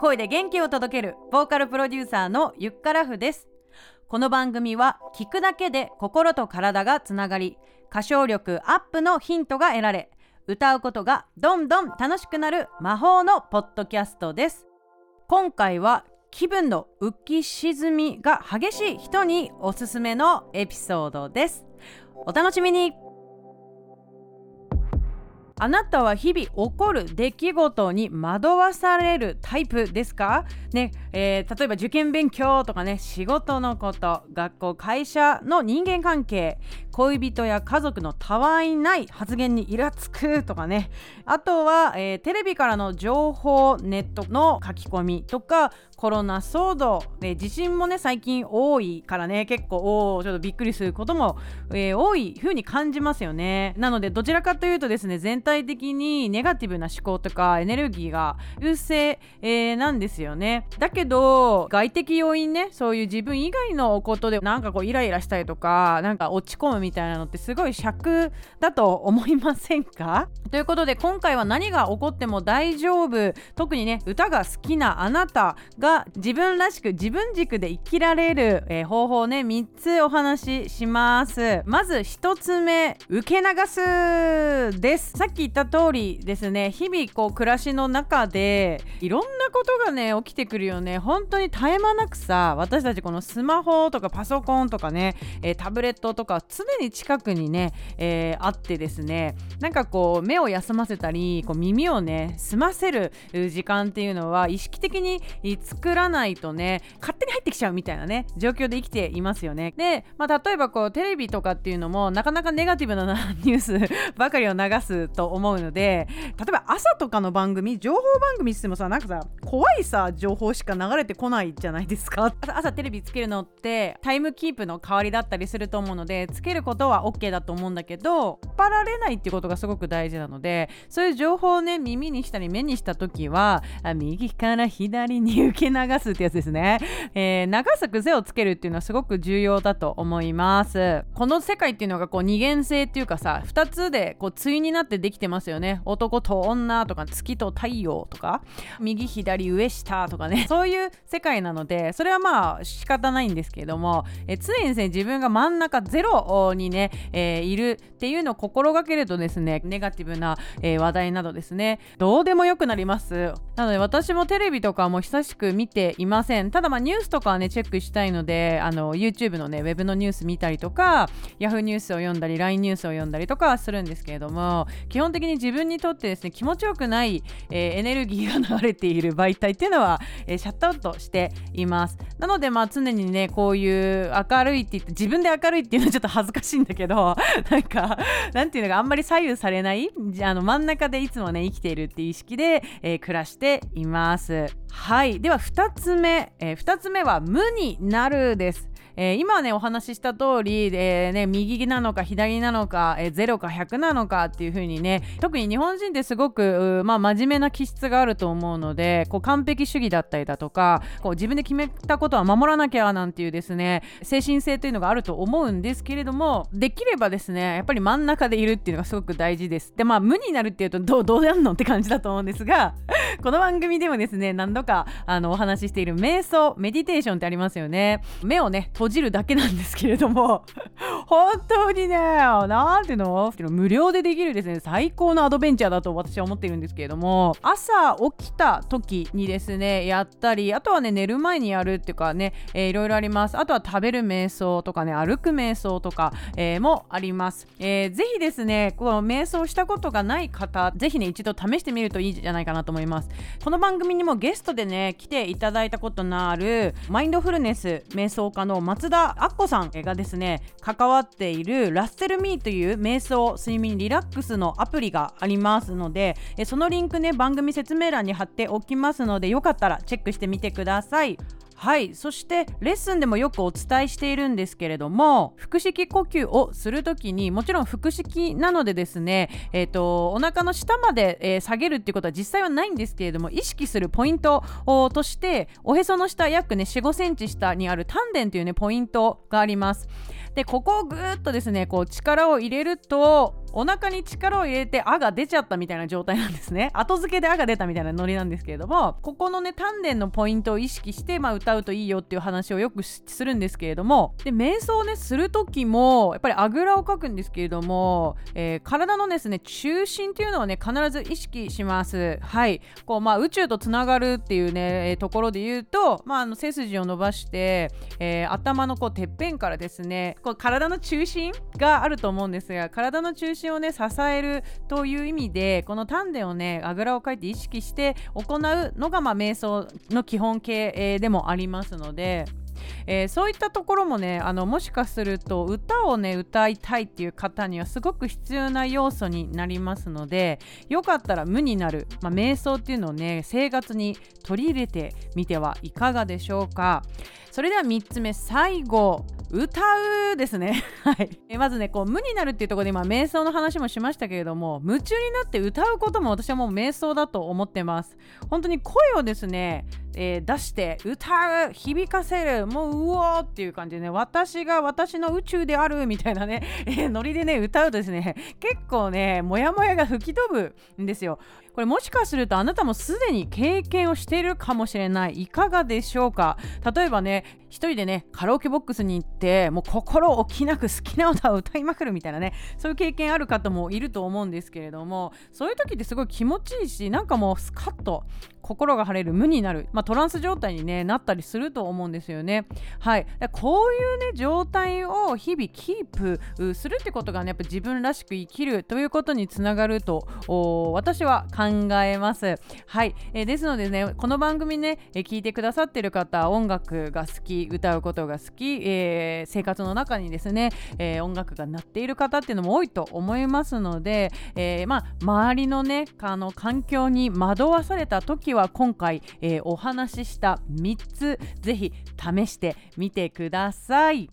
声で元気を届けるボーカルプロデューサーのゆっからふです。この番組は聞くだけで心と体がつながり歌唱力アップのヒントが得られ歌うことがどんどん楽しくなる魔法のポッドキャストです。今回は気分の浮き沈みが激しい人におすすめのエピソードです。お楽しみに。あなたは日々起こる出来事に惑わされるタイプですか？ね、えー、例えば受験勉強とかね仕事のこと学校会社の人間関係。恋人や家族のたわいない発言にイラつくとかね。あとは、えー、テレビからの情報ネットの書き込みとかコロナ騒動、えー、地震もね最近多いからね結構おちょっとびっくりすることも、えー、多い風に感じますよね。なのでどちらかというとですね全体的にネガティブな思考とかエネルギーが優勢、えー、なんですよね。だけど外的要因ねそういう自分以外のことでなんかこうイライラしたりとかなんか落ち込むみたいなのってすごい尺だと思いませんか？ということで今回は何が起こっても大丈夫。特にね歌が好きなあなたが自分らしく自分軸で生きられる、えー、方法ね3つお話しします。まず1つ目受け流すです。さっき言った通りですね日々こう暮らしの中でいろんなことがね起きてくるよね。本当に絶え間なくさ私たちこのスマホとかパソコンとかね、えー、タブレットとか常に近くにね、えー、あってですねなんかこう目を休ませたりこう耳をね済ませる時間っていうのは意識的に作らないとね勝手に入ってきちゃうみたいなね状況で生きていますよね。で、まあ、例えばこうテレビとかっていうのもなかなかネガティブな ニュース ばかりを流すと思うので例えば朝とかの番組情報番組ってもさなんかさ怖いさ情報しか流れてこないじゃないですか。朝テレビつけるのってタイムキープの代わりだったりすると思うのでつけることは OK だと思うんだけど引っ張られないっていうことがすごく大事なのでそういう情報をね耳にしたり目にした時は右から左に受け流すってやつですね、えー、流す癖をつけるっていうのはすごく重要だと思います。この世界っていうのがこう二元性っていうかさ2つでこう対になってできてますよね。男と女とか月と太陽とか右左上下とかね。そういう世界なのでそれはまあ仕方ないんですけれども、え常にですね自分が真ん中ゼロにね、えー、いるっていうのを心がけるとですねネガティブな、えー、話題などですねどうでもよくなります。なので私もテレビとかも久しく見ていません。ただまあニュースとかはねチェックしたいのであの YouTube のねウェブのニュース見たりとか Yahoo! ニュースを読んだり LINE ニュースを読んだりとかするんですけれども基本的に自分にとってですね気持ちよくない、えー、エネルギーが流れている媒体っていうのは、えー、シャットアウトしています。なのでまあ常にねこういう明るいって言って自分で明るいっていうのはちょっと恥ずかしい難しいんだけど なんかなんていうのがあんまり左右されないあの真ん中でいつもね生きているっていう意識で、えー、暮らしています。はい。では2つ目、えー、2つ目は無になるです。えー、今ねお話しした通り、えー、ね、右なのか左なのか、えー、0か100なのかっていう風にね特に日本人ってすごく、まあ、真面目な気質があると思うのでこう完璧主義だったりだとかこう自分で決めたことは守らなきゃなんていうですね精神性というのがあると思うんですけれどもできればですねやっぱり真ん中でいるっていうのがすごく大事です。でまあ無になるっていうとどうどうやんのって感じだと思うんですが この番組でもですね何度かあのお話ししている瞑想メディテーションってありますよね。目をね閉閉じるだけなんですけれども 本当にね何ていうの？無料でできるですね最高のアドベンチャーだと私は思っているんですけれども朝起きた時にですねやったりあとはね寝る前にやるっていうかね、えー、いろいろあります。あとは食べる瞑想とかね歩く瞑想とか、えー、もあります、えー、ぜひですねこの瞑想したことがない方ぜひね一度試してみるといいんじゃないかなと思います。この番組にもゲストでね来ていただいたことのあるマインドフルネス瞑想家の松松田アッコさんがですね関わっているラッセルミーという瞑想睡眠リラックスのアプリがありますのでそのリンクね番組説明欄に貼っておきますのでよかったらチェックしてみてください。はい。そしてレッスンでもよくお伝えしているんですけれども腹式呼吸をする時にもちろん腹式なのでですねえっ、ー、とお腹の下まで、えー、下げるっていうことは実際はないんですけれども意識するポイントとしておへその下約ね4 5センチ下にある丹田というねポイントがあります。でここをぐーっとですねこう力を入れるとお腹に力を入れて「あ」が出ちゃったみたいな状態なんですね。後付けで「あ」が出たみたいなノリなんですけれどもここのね丹田のポイントを意識して、まあ、歌うといいよっていう話をよくするんですけれどもで瞑想をねする時もやっぱりあぐらをかくんですけれども、えー、体のですね中心っていうのをね必ず意識します。はい。こうまあ宇宙とつながるっていうねえところで言うと、まあ、あの背筋を伸ばして、えー、頭のこうてっぺんからですねこう体の中心があると思うんですが体の中心をね支えるという意味でこの丹田をねあぐらをかいて意識して行うのが、まあ、瞑想の基本形でもありますので。えー、そういったところもねあのもしかすると歌をね歌いたいっていう方にはすごく必要な要素になりますのでよかったら無になる、まあ、瞑想っていうのをね生活に取り入れてみてはいかがでしょうかそれでは3つ目最後歌うですね。はい。えまずね、こう無になるっていうところで今瞑想の話もしましたけれども、夢中になって歌うことも私はもう瞑想だと思ってます。本当に声をですね、えー、出して歌う響かせるもううおーっていう感じでね私が私の宇宙であるみたいなね、えー、ノリでね歌うとですね結構ねモヤモヤが吹き飛ぶんですよ。これもしかするとあなたもすでに経験をしているかもしれない。いかがでしょうか？例えばね一人でねカラオケボックスに行ってもう心置きなく好きな歌を歌いまくるみたいなねそういう経験ある方もいると思うんですけれどもそういう時ってすごい気持ちいいしなんかもうスカッと心が晴れる無になる、まあ、トランス状態に、ね、なったりすると思うんですよね。はい、こういう、ね、状態を日々キープするってことがねやっぱ自分らしく生きるということにつながると私は考えます。はい、えー、ですのでねこの番組ね、えー、聞いてくださってる方音楽が好き歌うことが好き、えー、生活の中にですね、え音楽が鳴っている方っていうのも多いと思いますので、えまあ、周りのねあの環境に惑わされた時はは今回、えー、お話話しした3つぜひ試してみてください。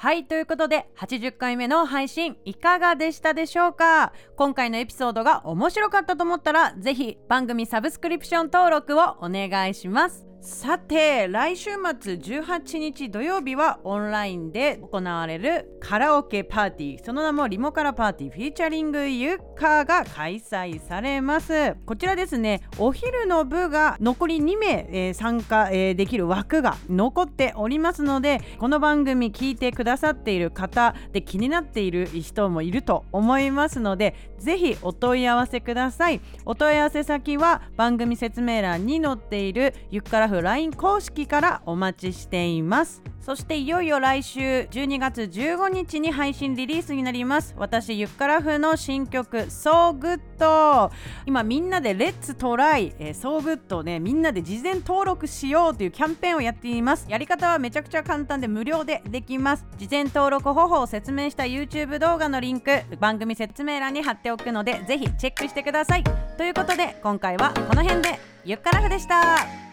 はいということで80回目の配信いかがでしたでしょうか？今回のエピソードが面白かったと思ったら是非番組サブスクリプション登録をお願いしますさて来週末18日土曜日はオンラインで行われるカラオケパーティー。その名もリモカラパーティー。フィーチャリングユッカーが開催されます。こちらですねお昼の部が残り2名、えー、参加、えー、できる枠が残っておりますのでこの番組聞いてくださっている方で気になっている人もいると思いますのでぜひお問い合わせください。お問い合わせ先は番組説明欄に載っているユッカフ LINE 公式からお待ちしています。そしていよいよ来週12月15日に配信リリースになります。私ゆっからふの新曲 So Good 今みんなでレッツトライ So Good ねみんなで事前登録しようというキャンペーンをやっています。やり方はめちゃくちゃ簡単で無料でできます。事前登録方法を説明した YouTube 動画のリンク番組説明欄に貼っておくのでぜひチェックしてください。ということで今回はこの辺でゆっからふでした。